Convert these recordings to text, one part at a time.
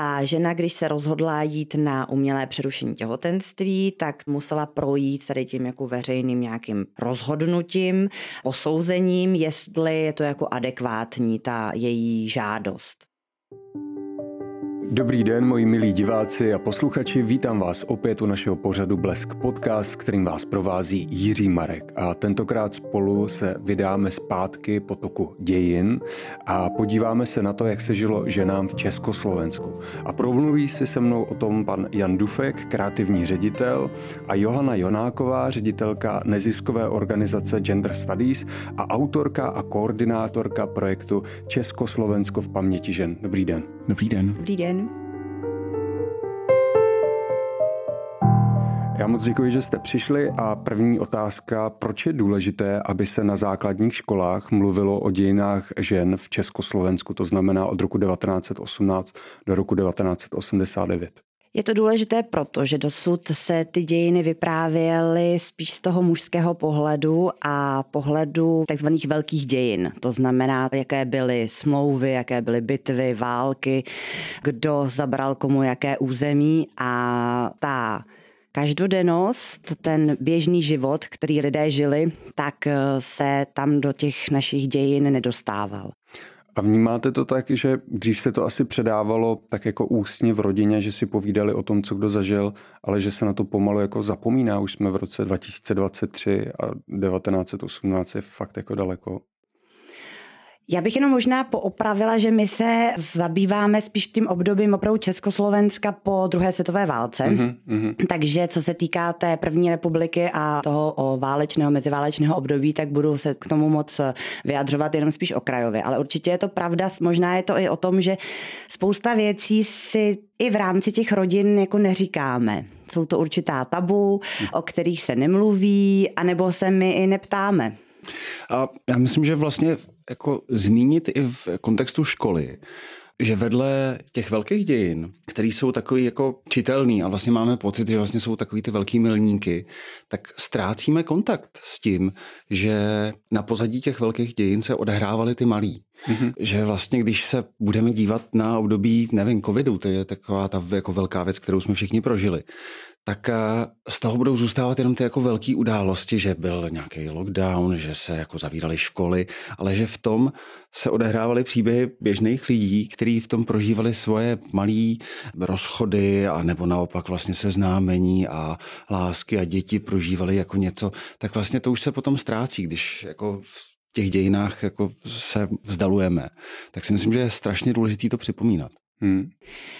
A žena, když se rozhodla jít na umělé přerušení těhotenství, tak musela projít tady tím jako veřejným nějakým rozhodnutím, posouzením, jestli je to jako adekvátní ta její žádost. Dobrý den, moji milí diváci a posluchači, vítám vás opět u našeho pořadu Blesk Podcast, kterým vás provází Jiří Marek. A tentokrát spolu se vydáme zpátky po toku dějin a podíváme se na to, jak se žilo ženám v Československu. A promluví si se mnou o tom pan Jan Dufek, kreativní ředitel, a Johana Jonáková, ředitelka neziskové organizace Gender Studies a autorka a koordinátorka projektu Československo v paměti žen. Dobrý den. Dobrý den. Dobrý den. Já moc děkuji, že jste přišli a první otázka, proč je důležité, aby se na základních školách mluvilo o dějinách žen v Československu, to znamená od roku 1918 do roku 1989? Je to důležité proto, že dosud se ty dějiny vyprávěly spíš z toho mužského pohledu a pohledu takzvaných velkých dějin. To znamená, jaké byly smlouvy, jaké byly bitvy, války, kdo zabral komu jaké území a ta každodennost, ten běžný život, který lidé žili, tak se tam do těch našich dějin nedostával. A vnímáte to tak, že dřív se to asi předávalo tak jako ústně v rodině, že si povídali o tom, co kdo zažil, ale že se na to pomalu jako zapomíná. Už jsme v roce 2023 a 1918 je fakt jako daleko. Já bych jenom možná poopravila, že my se zabýváme spíš tím obdobím opravdu Československa po druhé světové válce. Mm-hmm. Takže co se týká té první republiky a toho o válečného, meziválečného období, tak budu se k tomu moc vyjadřovat jenom spíš okrajově. Ale určitě je to pravda, možná je to i o tom, že spousta věcí si i v rámci těch rodin jako neříkáme. Jsou to určitá tabu, o kterých se nemluví, anebo se my i neptáme. A já myslím, že vlastně jako zmínit i v kontextu školy, že vedle těch velkých dějin, které jsou takový jako čitelný a vlastně máme pocit, že vlastně jsou takový ty velký milníky, tak ztrácíme kontakt s tím, že na pozadí těch velkých dějin se odehrávaly ty malí. Mm-hmm. Že vlastně, když se budeme dívat na období, nevím, covidu, to je taková ta jako velká věc, kterou jsme všichni prožili, tak eh, z toho budou zůstávat jenom ty jako velké události, že byl nějaký lockdown, že se jako zavíraly školy, ale že v tom se odehrávaly příběhy běžných lidí, kteří v tom prožívali svoje malé rozchody a nebo naopak vlastně seznámení a lásky a děti prožívali jako něco, tak vlastně to už se potom ztrácí, když jako v těch dějinách jako se vzdalujeme. Tak si myslím, že je strašně důležité to připomínat. Hmm.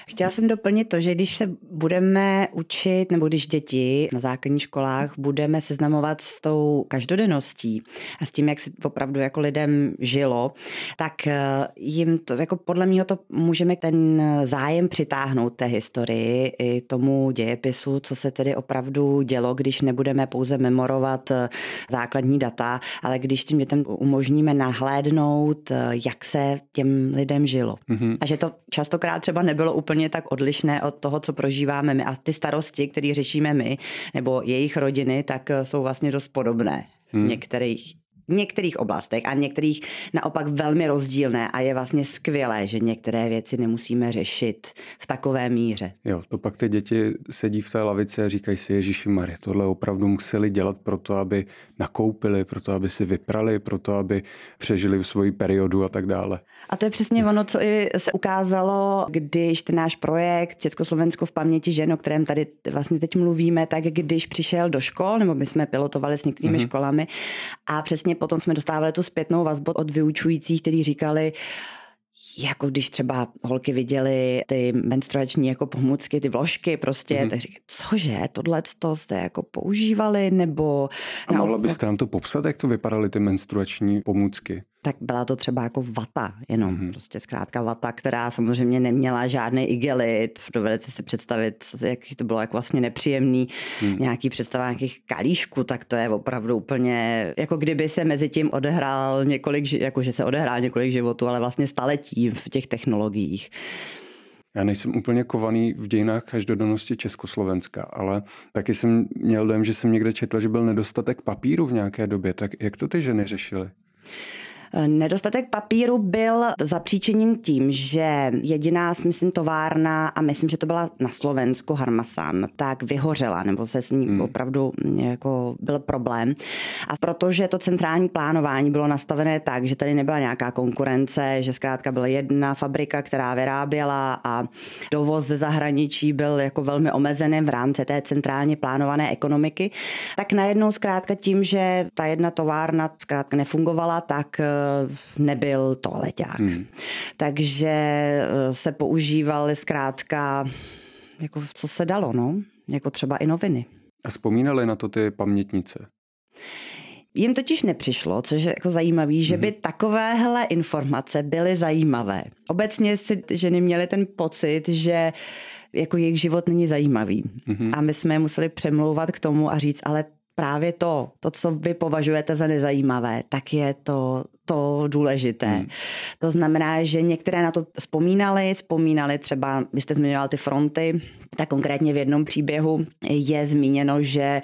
Chtěla jsem doplnit to, že když se budeme učit, nebo když děti na základních školách budeme seznamovat s tou každodenností a s tím, jak se opravdu jako lidem žilo, tak eh, jim to, jako podle mě to můžeme ten zájem přitáhnout té historii i tomu dějepisu, co se tedy opravdu dělo, když nebudeme pouze memorovat eh, základní data, ale když tím dětem umožníme nahlédnout, eh, jak se těm lidem žilo. Hmm. A že to často tentokrát třeba nebylo úplně tak odlišné od toho, co prožíváme my. A ty starosti, které řešíme my, nebo jejich rodiny, tak jsou vlastně dost podobné. Hmm. Některých některých oblastech a některých naopak velmi rozdílné a je vlastně skvělé, že některé věci nemusíme řešit v takové míře. Jo, to pak ty děti sedí v té lavici a říkají si, Ježíši Marie, tohle opravdu museli dělat proto, aby nakoupili, proto, aby si vyprali, proto, aby přežili v svoji periodu a tak dále. A to je přesně ono, co i se ukázalo, když ten náš projekt Československo v paměti žen, o kterém tady vlastně teď mluvíme, tak když přišel do škol, nebo my jsme pilotovali s některými mm-hmm. školami a přesně potom jsme dostávali tu zpětnou vazbu od vyučujících, kteří říkali, jako když třeba holky viděly ty menstruační jako pomůcky, ty vložky prostě, mm-hmm. tak říkají, cože, tohle to jste jako používali, nebo... A mohla byste nám to popsat, jak to vypadaly ty menstruační pomůcky? Tak byla to třeba jako vata, jenom mm-hmm. prostě zkrátka vata, která samozřejmě neměla žádný igelit. Dovedete si představit, jak to bylo jako vlastně nepříjemný, mm. nějaký představa nějakých kalíšků, tak to je opravdu úplně, jako kdyby se mezi tím odehrál několik, jako že se odehrál několik životů, ale vlastně staletí v těch technologiích. Já nejsem úplně kovaný v dějinách každodennosti Československa, ale taky jsem měl dojem, že jsem někde četl, že byl nedostatek papíru v nějaké době. Tak jak to ty ženy řešily? Nedostatek papíru byl zapříčeněn tím, že jediná, myslím, továrna, a myslím, že to byla na Slovensku Harmasan, tak vyhořela, nebo se s ní hmm. opravdu jako byl problém. A protože to centrální plánování bylo nastavené tak, že tady nebyla nějaká konkurence, že zkrátka byla jedna fabrika, která vyráběla a dovoz ze zahraničí byl jako velmi omezený v rámci té centrálně plánované ekonomiky, tak najednou zkrátka tím, že ta jedna továrna zkrátka nefungovala, tak Eh, nebyl toaleťák. Hmm. Takže eh, se používaly zkrátka jako co se dalo, no? Jako třeba i noviny. A vzpomínali na to ty pamětnice? Jim totiž nepřišlo, což je jako zajímavé, že by mhm. takovéhle informace byly zajímavé. Obecně si ženy měly ten pocit, že jako jejich život není zajímavý. Mm-hmm. A my jsme je museli přemlouvat k tomu a říct, ale právě to, to, co vy považujete za nezajímavé, tak je to to důležité. Hmm. To znamená, že některé na to vzpomínali, vzpomínali třeba, vy jste zmiňoval ty fronty, tak konkrétně v jednom příběhu je zmíněno, že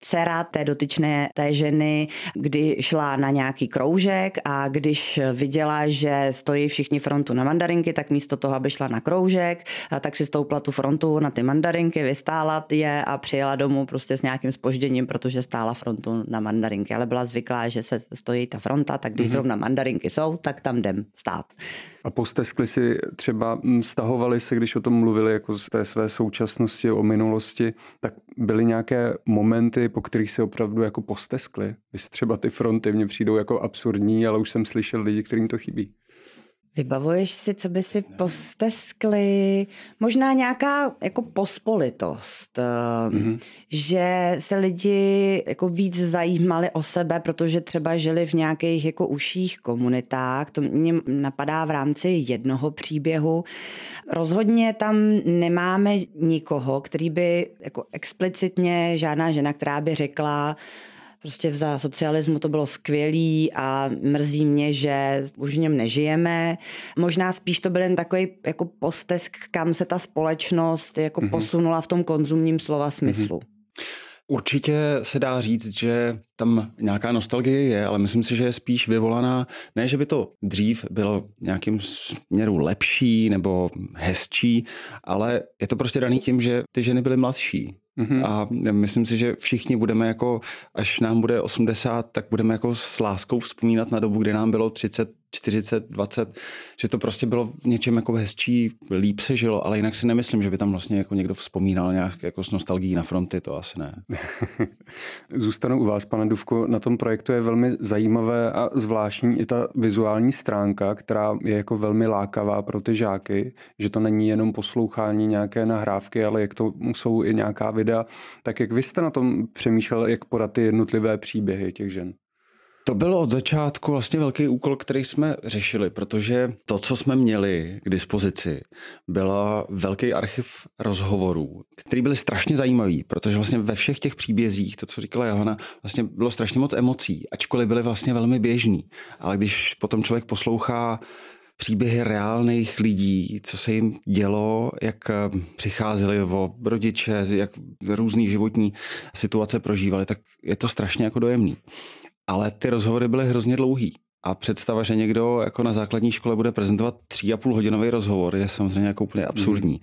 dcera té dotyčné té ženy, kdy šla na nějaký kroužek a když viděla, že stojí všichni frontu na mandarinky, tak místo toho, aby šla na kroužek, tak si stoupla tu frontu na ty mandarinky, vystála je a přijela domů prostě s nějakým spožděním, protože stála frontu na mandarinky, ale byla zvyklá, že se stojí ta fronta, tak když mm-hmm zrovna mandarinky jsou, tak tam jdem stát. A posteskli si třeba stahovali se, když o tom mluvili jako z té své současnosti, o minulosti, tak byly nějaké momenty, po kterých se opravdu jako posteskli. Vy třeba ty fronty mně přijdou jako absurdní, ale už jsem slyšel lidi, kterým to chybí. Vybavuješ si, co by si posteskli? Možná nějaká jako pospolitost, mm-hmm. že se lidi jako víc zajímali o sebe, protože třeba žili v nějakých jako užších komunitách. To mě napadá v rámci jednoho příběhu. Rozhodně tam nemáme nikoho, který by jako explicitně žádná žena, která by řekla, Prostě za socialismu to bylo skvělý a mrzí mě, že už v něm nežijeme. Možná spíš to byl jen takový jako postesk, kam se ta společnost jako mm-hmm. posunula v tom konzumním slova smyslu. Mm-hmm. Určitě se dá říct, že tam nějaká nostalgie je, ale myslím si, že je spíš vyvolaná, ne, že by to dřív bylo nějakým směru lepší nebo hezčí, ale je to prostě daný tím, že ty ženy byly mladší. Mm-hmm. A myslím si, že všichni budeme jako, až nám bude 80, tak budeme jako s láskou vzpomínat na dobu, kdy nám bylo 30, 40, 20, že to prostě bylo v něčem jako hezčí, líp se žilo, ale jinak si nemyslím, že by tam vlastně jako někdo vzpomínal nějak jako s nostalgií na fronty, to asi ne. Zůstanu u vás, pane Duvko, na tom projektu je velmi zajímavé a zvláštní i ta vizuální stránka, která je jako velmi lákavá pro ty žáky, že to není jenom poslouchání nějaké nahrávky, ale jak to jsou i nějaká videa. Tak jak vy jste na tom přemýšlel, jak podat ty jednotlivé příběhy těch žen? To byl od začátku vlastně velký úkol, který jsme řešili, protože to, co jsme měli k dispozici, byla velký archiv rozhovorů, který byly strašně zajímavý, protože vlastně ve všech těch příbězích, to, co říkala Johana, vlastně bylo strašně moc emocí, ačkoliv byly vlastně velmi běžný. Ale když potom člověk poslouchá příběhy reálných lidí, co se jim dělo, jak přicházeli o rodiče, jak různý životní situace prožívali, tak je to strašně jako dojemný ale ty rozhovory byly hrozně dlouhý. A představa, že někdo jako na základní škole bude prezentovat tři a půl hodinový rozhovor, je samozřejmě jako úplně absurdní. Mm.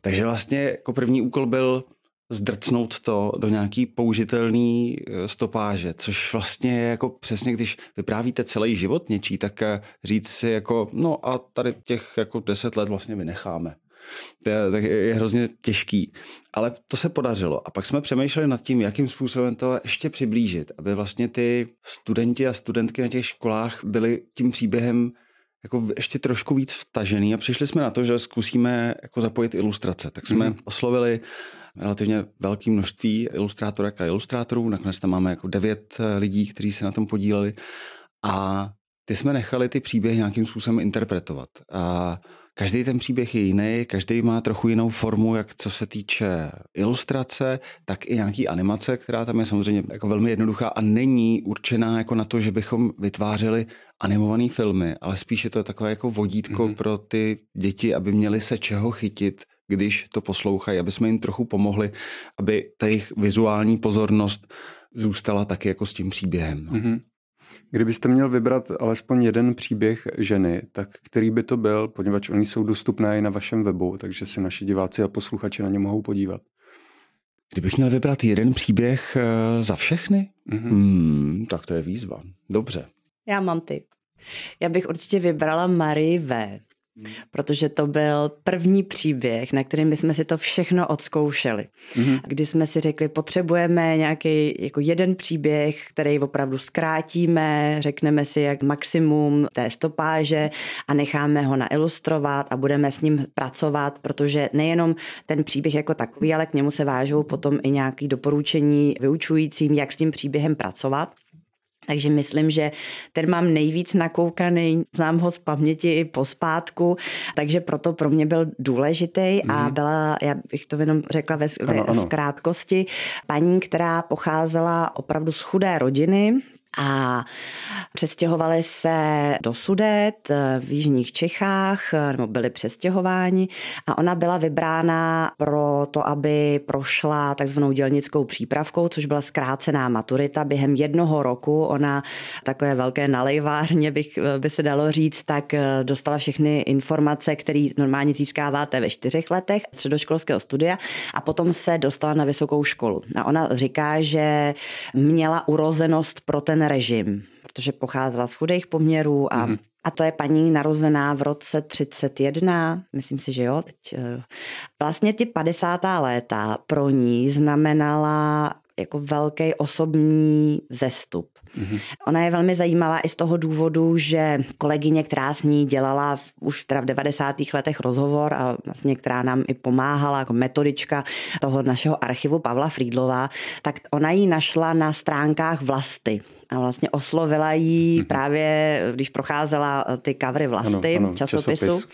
Takže vlastně jako první úkol byl zdrcnout to do nějaký použitelný e, stopáže, což vlastně je jako přesně, když vyprávíte celý život něčí, tak e, říct si jako, no a tady těch jako deset let vlastně vynecháme. To je, tak je hrozně těžký. Ale to se podařilo. A pak jsme přemýšleli nad tím, jakým způsobem to ještě přiblížit, aby vlastně ty studenti a studentky na těch školách byli tím příběhem jako ještě trošku víc vtažený a přišli jsme na to, že zkusíme jako zapojit ilustrace. Tak jsme mm-hmm. oslovili relativně velké množství ilustrátorek a ilustrátorů. Nakonec tam máme jako devět eh, lidí, kteří se na tom podíleli. A ty jsme nechali ty příběhy nějakým způsobem interpretovat. A Každý ten příběh je jiný, každý má trochu jinou formu, jak co se týče ilustrace, tak i nějaký animace, která tam je samozřejmě jako velmi jednoduchá a není určená jako na to, že bychom vytvářeli animované filmy, ale spíše to je takové jako vodítko mm-hmm. pro ty děti, aby měli se čeho chytit, když to poslouchají, aby jsme jim trochu pomohli, aby ta jejich vizuální pozornost zůstala taky jako s tím příběhem. No. Mm-hmm. Kdybyste měl vybrat alespoň jeden příběh ženy, tak který by to byl, poněvadž oni jsou dostupné i na vašem webu, takže si naši diváci a posluchači na ně mohou podívat. Kdybych měl vybrat jeden příběh uh, za všechny, mm-hmm. hmm, tak to je výzva. Dobře. Já mám ty. Já bych určitě vybrala Marie V. Hmm. protože to byl první příběh, na kterým jsme si to všechno odzkoušeli. Mm-hmm. Kdy jsme si řekli, potřebujeme nějaký jako jeden příběh, který opravdu zkrátíme, řekneme si jak maximum té stopáže a necháme ho nailustrovat a budeme s ním pracovat, protože nejenom ten příběh jako takový, ale k němu se vážou potom i nějaké doporučení vyučujícím, jak s tím příběhem pracovat. Takže myslím, že ten mám nejvíc nakoukaný, znám ho z paměti i pospátku, takže proto pro mě byl důležitý a mhm. byla, já bych to jenom řekla ve, ano, ano. v krátkosti, paní, která pocházela opravdu z chudé rodiny, a přestěhovali se do Sudet v jižních Čechách, nebo byli přestěhováni a ona byla vybrána pro to, aby prošla takzvanou dělnickou přípravkou, což byla zkrácená maturita. Během jednoho roku ona takové velké nalejvárně, bych, by se dalo říct, tak dostala všechny informace, které normálně získáváte ve čtyřech letech středoškolského studia a potom se dostala na vysokou školu. A ona říká, že měla urozenost pro ten režim, protože pocházela z chudých poměrů a mm-hmm. A to je paní narozená v roce 31, myslím si, že jo. Teď, eh, vlastně ty 50. léta pro ní znamenala jako velký osobní zestup. Mm-hmm. Ona je velmi zajímavá i z toho důvodu, že kolegyně, která s ní dělala už teda v 90. letech rozhovor a vlastně která nám i pomáhala jako metodička toho našeho archivu Pavla Frídlová, tak ona ji našla na stránkách Vlasty a vlastně oslovila jí mm-hmm. právě, když procházela eh, ty kavry vlasty ano, ano, časopisu, časopis.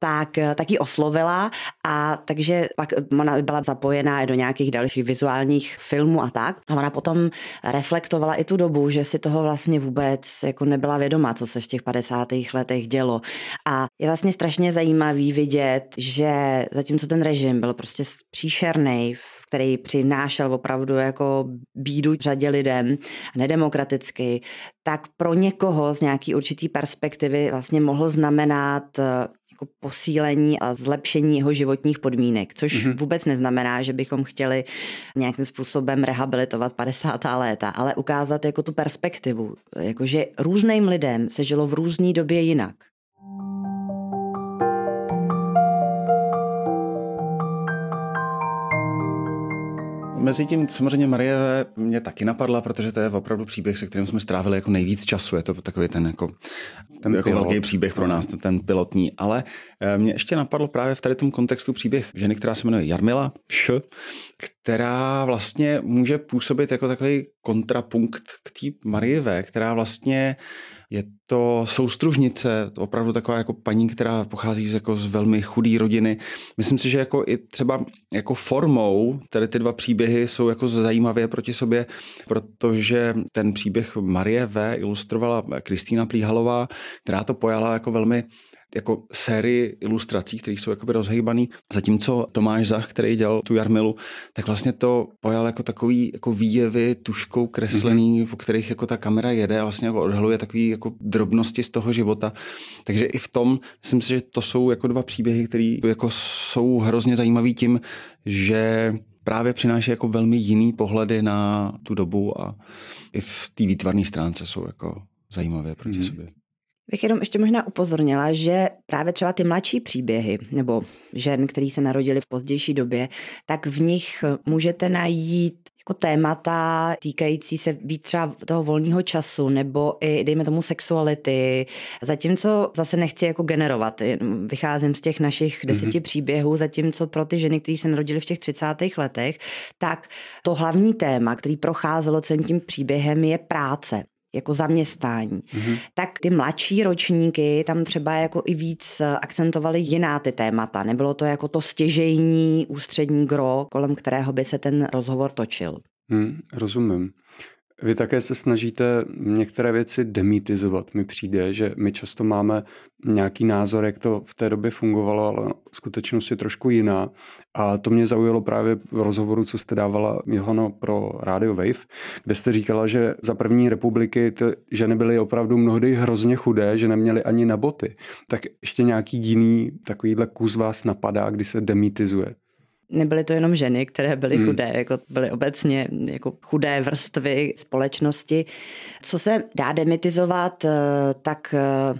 tak, eh, tak ji oslovila a takže pak ona byla zapojená do nějakých dalších vizuálních filmů a tak. A ona potom reflektovala i tu dobu, že si toho vlastně vůbec jako nebyla vědoma, co se v těch 50. letech dělo. A je vlastně strašně zajímavý vidět, že zatímco ten režim byl prostě příšerný který přinášel opravdu jako bídu řadě lidem, nedemokraticky, tak pro někoho z nějaký určitý perspektivy vlastně mohl znamenat eh, jako posílení a zlepšení jeho životních podmínek, což mm-hmm. vůbec neznamená, že bychom chtěli nějakým způsobem rehabilitovat 50. léta, ale ukázat jako tu perspektivu, jakože různým lidem se žilo v různé době jinak. Mezi tím samozřejmě Marie mě taky napadla, protože to je opravdu příběh, se kterým jsme strávili jako nejvíc času. Je to takový ten jako, ten jako velký příběh pro nás, ten pilotní. Ale eh, mě ještě napadlo právě v tady tom kontextu příběh ženy, která se jmenuje Jarmila Š, která vlastně může působit jako takový kontrapunkt k té Marie V, která vlastně je to soustružnice, opravdu taková jako paní, která pochází z, jako z velmi chudé rodiny. Myslím si, že jako i třeba jako formou tady ty dva příběhy jsou jako zajímavé proti sobě, protože ten příběh Marie V. ilustrovala Kristýna Plíhalová, která to pojala jako velmi jako sérii ilustrací, které jsou jakoby rozhejbaný. Zatímco Tomáš Zach, který dělal tu Jarmilu, tak vlastně to pojal jako takový jako výjevy tuškou kreslený, mm-hmm. po kterých jako ta kamera jede a vlastně jako odhaluje takový jako drobnosti z toho života. Takže i v tom myslím si, že to jsou jako dva příběhy, které jako jsou hrozně zajímavý tím, že právě přináší jako velmi jiný pohledy na tu dobu a i v té výtvarné stránce jsou jako zajímavé proti mm. sobě bych jenom ještě možná upozornila, že právě třeba ty mladší příběhy nebo žen, který se narodili v pozdější době, tak v nich můžete najít jako témata týkající se být třeba toho volného času nebo i, dejme tomu, sexuality. Zatímco zase nechci jako generovat, vycházím z těch našich mhm. deseti mm-hmm. příběhů, zatímco pro ty ženy, které se narodily v těch 30. letech, tak to hlavní téma, který procházelo celým tím příběhem, je práce jako zaměstnání, mm-hmm. tak ty mladší ročníky tam třeba jako i víc akcentovali jiná ty témata. Nebylo to jako to stěžejní ústřední gro, kolem kterého by se ten rozhovor točil. Hmm, rozumím. Vy také se snažíte některé věci demitizovat. Mi přijde, že my často máme nějaký názor, jak to v té době fungovalo, ale skutečnost je trošku jiná. A to mě zaujalo právě v rozhovoru, co jste dávala Johano pro Radio Wave, kde jste říkala, že za první republiky ty ženy byly opravdu mnohdy hrozně chudé, že neměly ani na boty. Tak ještě nějaký jiný takovýhle kus vás napadá, kdy se demitizuje nebyly to jenom ženy, které byly hmm. chudé, jako byly obecně jako chudé vrstvy společnosti. Co se dá demitizovat, eh, tak eh,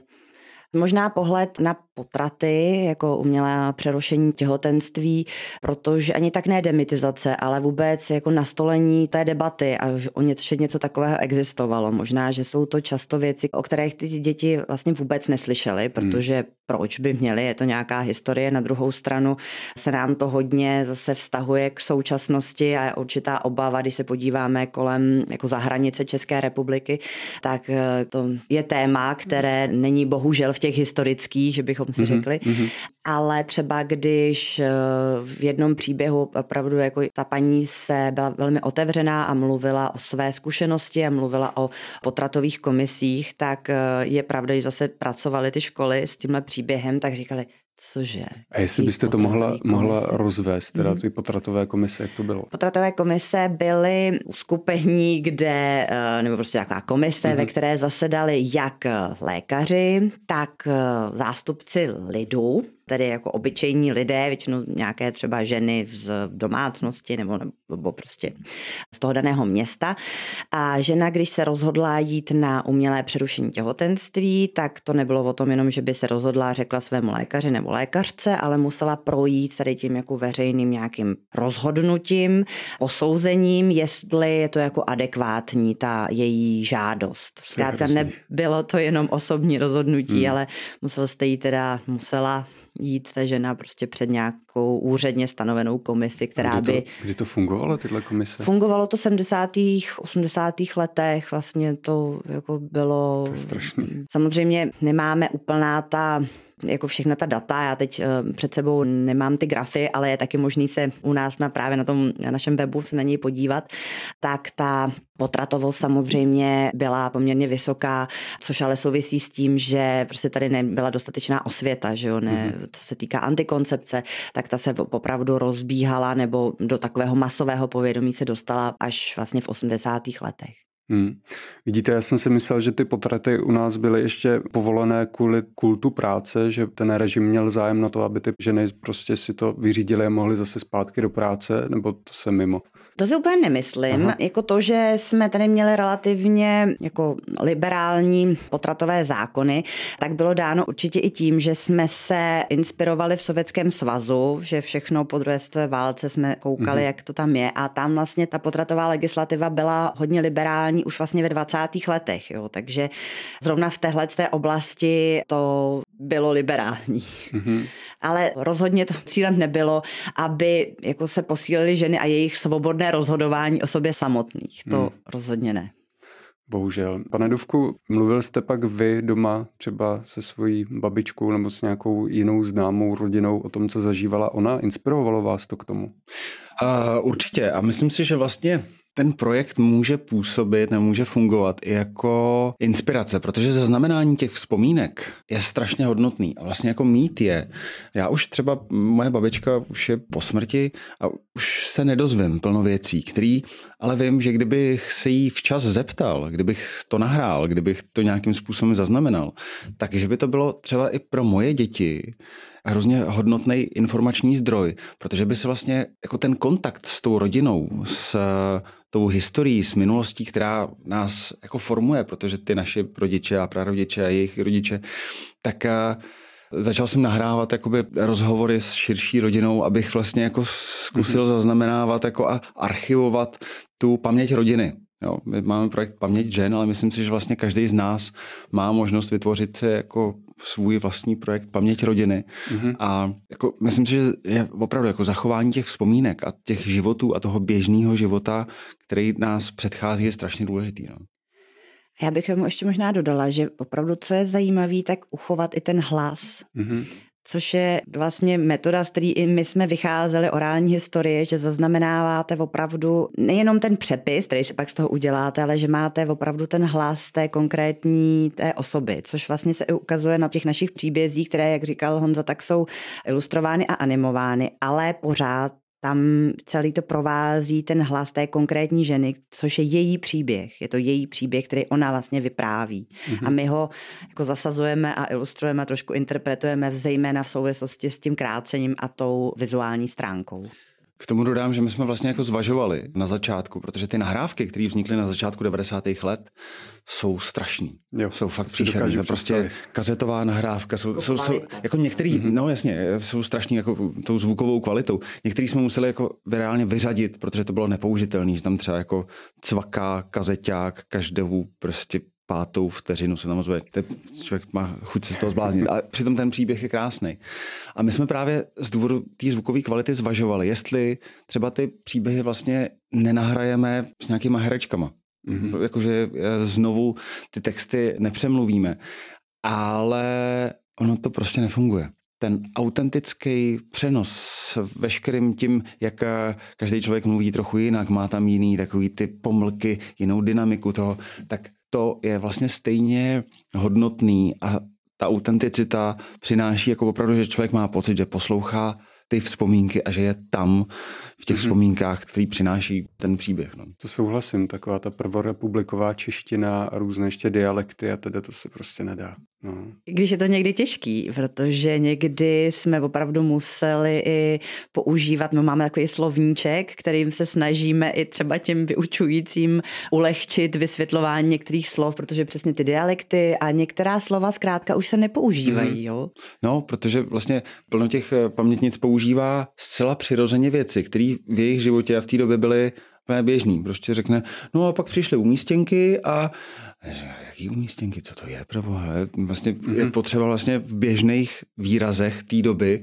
možná pohled na potraty, jako umělé přerušení těhotenství, protože ani tak ne demitizace, ale vůbec jako nastolení té debaty a o něco, něco takového existovalo. Možná, že jsou to často věci, o kterých ty děti vlastně vůbec neslyšely, hmm. protože hmm. proč by měly, je to nějaká historie. Na druhou stranu se nám to hodně zase vztahuje k současnosti a je určitá obava, když se podíváme kolem jako za hranice České republiky, tak eh, to je téma, které není bohužel v těch historických, že bychom bychom si mm-hmm. řekli. Mm-hmm. Ale třeba když eh, v jednom příběhu opravdu jako ta paní se byla velmi otevřená a mluvila o své zkušenosti a mluvila o potratových komisích, tak eh, je pravda, že zase pracovaly ty školy s tímhle příběhem, tak říkali, Cože? A jestli byste to mohla, mohla rozvést, teda mhm. ty potratové komise, jak to bylo? Potratové komise byly uskupení, kde, eh, nebo prostě taková komise, mm-hmm. ve které zasedali jak lékaři, tak zástupci lidu, tedy jako obyčejní lidé, většinou nějaké třeba ženy z domácnosti nebo, nebo prostě z toho daného města. A žena, když se rozhodla jít na umělé přerušení těhotenství, tak to nebylo o tom jenom, že by se rozhodla řekla svému lékaři nebo lékařce, ale musela projít tady tím jako veřejným nějakým rozhodnutím, posouzením, jestli je to jako adekvátní ta její žádost. Zkrátka nebylo to jenom osobní rozhodnutí, hmm. ale musel jste jí teda, musela jít ta žena prostě před nějakou úředně stanovenou komisi, která kdy to, by... Kdy to fungovalo, tyhle komise? Fungovalo to v 70. 80. letech, vlastně to jako bylo... To je strašný. Samozřejmě nemáme úplná ta jako všechna ta data, já teď uh, před sebou nemám ty grafy, ale je taky možný se u nás na právě na tom na našem webu se na něj podívat, tak ta potratovost samozřejmě byla poměrně vysoká, což ale souvisí s tím, že prostě tady nebyla dostatečná osvěta, že jo, ne, mm-hmm. co se týká antikoncepce, tak ta se opravdu rozbíhala nebo do takového masového povědomí se dostala až vlastně v 80. letech. Hmm. Vidíte, já jsem si myslel, že ty potraty u nás byly ještě povolené kvůli kultu práce, že ten režim měl zájem na to, aby ty ženy prostě si to vyřídily a mohly zase zpátky do práce, nebo to se mimo? To si úplně nemyslím. Aha. Jako to, že jsme tady měli relativně jako liberální potratové zákony, tak bylo dáno určitě i tím, že jsme se inspirovali v Sovětském svazu, že všechno po druhé světové válce jsme koukali, mhm. jak to tam je a tam vlastně ta potratová legislativa byla hodně liberální už vlastně ve 20. letech, jo. takže zrovna v téhle té oblasti to bylo liberální. Mhm. Ale rozhodně to cílem nebylo, aby jako se posílily ženy a jejich svobodné rozhodování o sobě samotných. To hmm. rozhodně ne. Bohužel. Pane Duvku, mluvil jste pak vy doma třeba se svojí babičkou nebo s nějakou jinou známou rodinou o tom, co zažívala ona? Inspirovalo vás to k tomu? Uh, určitě. A myslím si, že vlastně ten projekt může působit, nemůže fungovat i jako inspirace, protože zaznamenání těch vzpomínek je strašně hodnotný. A vlastně jako mít je. Já už třeba, moje babička už je po smrti a už se nedozvím plno věcí, který ale vím, že kdybych se jí včas zeptal, kdybych to nahrál, kdybych to nějakým způsobem zaznamenal, takže by to bylo třeba i pro moje děti hrozně hodnotný informační zdroj, protože by se vlastně jako ten kontakt s tou rodinou, s tou historií, s minulostí, která nás jako formuje, protože ty naše rodiče a prarodiče a jejich rodiče, tak eh, začal jsem nahrávat jakoby rozhovory s širší rodinou, abych vlastně jako zkusil mm-hmm. zaznamenávat jako a archivovat tu paměť rodiny. Jo, my máme projekt Paměť žen, ale myslím si, že vlastně každý z nás má možnost vytvořit si jako svůj vlastní projekt Paměť rodiny. Mm-hmm. A jako, myslím si, že je opravdu jako zachování těch vzpomínek a těch životů a toho běžného života, který nás předchází, je strašně důležitý. No. Já bych mu ještě možná dodala, že opravdu, co je zajímavé, tak uchovat i ten hlas. Mm-hmm což je vlastně metoda, z který i my jsme vycházeli orální historie, že zaznamenáváte opravdu nejenom ten přepis, který si pak z toho uděláte, ale že máte opravdu ten hlas té konkrétní té osoby, což vlastně se i ukazuje na těch našich příbězích, které, jak říkal Honza, tak jsou ilustrovány a animovány, ale pořád tam celý to provází ten hlas té konkrétní ženy, což je její příběh. Je to její příběh, který ona vlastně vypráví. Mm-hmm. A my ho jako zasazujeme a ilustrujeme, trošku interpretujeme zejména v souvislosti s tím krácením a tou vizuální stránkou. K tomu dodám, že my jsme vlastně jako zvažovali na začátku, protože ty nahrávky, které vznikly na začátku 90. let, jsou strašný. Jo, jsou fakt příšerný. To prostě kazetová nahrávka. Jsou, jsou, jsou, jako některý, mm-hmm. no jasně, jsou strašný jako tou zvukovou kvalitou. Některý jsme museli jako reálně vyřadit, protože to bylo nepoužitelné, že tam třeba jako cvaká kazeťák každou prostě pátou vteřinu se tam ozve. Člověk má chuť se z toho zbláznit. A přitom ten příběh je krásný. A my jsme právě z důvodu té zvukové kvality zvažovali, jestli třeba ty příběhy vlastně nenahrajeme s nějakýma herečkama. Mm-hmm. Jakože eh, znovu ty texty nepřemluvíme. Ale ono to prostě nefunguje ten autentický přenos veškerým tím, jak eh, každý člověk mluví trochu jinak, má tam jiný takový ty pomlky, jinou dynamiku toho, tak to je vlastně stejně hodnotný a ta autenticita přináší jako opravdu, že člověk má pocit, že poslouchá ty vzpomínky a že je tam v těch mm-hmm. vzpomínkách, který přináší ten příběh. No. To souhlasím, taková ta prvorepubliková čeština a různé ještě dialekty a teda to se prostě nedá. No. Když je to někdy těžký, protože někdy jsme opravdu museli i používat, my máme takový slovníček, kterým se snažíme i třeba těm vyučujícím ulehčit vysvětlování některých slov, protože přesně ty dialekty a některá slova zkrátka už se nepoužívají. Mm. Jo? No, protože vlastně plno těch eh, pamětnic používá zcela přirozeně věci, které v jejich životě a v té době byly běžný. Prostě řekne, no a pak přišly umístěnky a jaký umístěnky, co to je, proboha? Vlastně mm-hmm. je mhm. potřeba vlastně v běžných výrazech té doby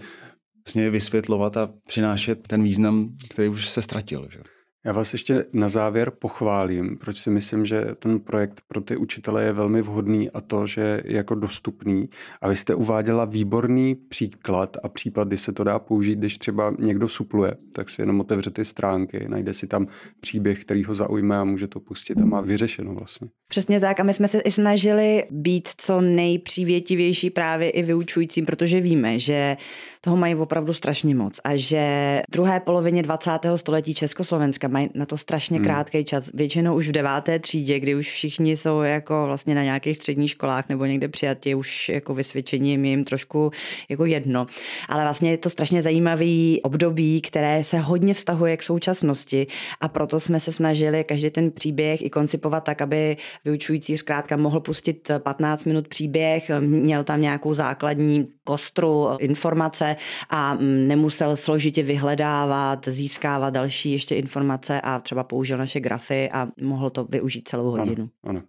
vlastně vysvětlovat a přinášet ten význam, který už se ztratil. Že? Já vás ještě na závěr pochválím, proč si myslím, že ten projekt pro ty učitele je velmi vhodný a to, že je jako dostupný. A vy jste uváděla výborný příklad a případ, kdy se to dá použít, když třeba někdo supluje, tak si jenom otevře ty stránky, najde si tam příběh, který ho zaujme a může to pustit a má vyřešeno vlastně. Přesně tak a my jsme se i snažili být co nejpřívětivější právě i vyučujícím, protože víme, že toho mají opravdu strašně moc a že druhé polovině 20. století Československa mají na to strašně hmm. krátký čas. Většinou už v deváté třídě, kdy už všichni jsou jako vlastně na nějakých středních školách nebo někde přijatí, už jako vysvědčení je jim trošku jako jedno. Ale vlastně je to strašně zajímavý období, které se hodně vztahuje k současnosti a proto jsme se snažili každý ten příběh i koncipovat tak, aby vyučující zkrátka mohl pustit 15 minut příběh, měl tam nějakou základní kostru informace a mm, nemusel složitě vyhledávat, získávat další ještě informace a třeba použil naše grafy a mohl to využít celou hodinu. Ano, ano.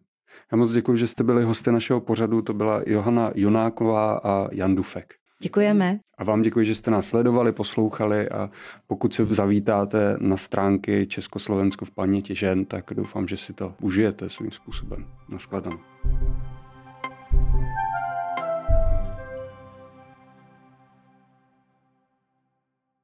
Já moc děkuji, že jste byli hosty našeho pořadu. To byla Johana Junáková a Jan Dufek. Děkujeme. A vám děkuji, že jste nás sledovali, poslouchali a pokud se zavítáte na stránky Československo v paměti žen, tak doufám, že si to užijete svým způsobem. Naschledanou.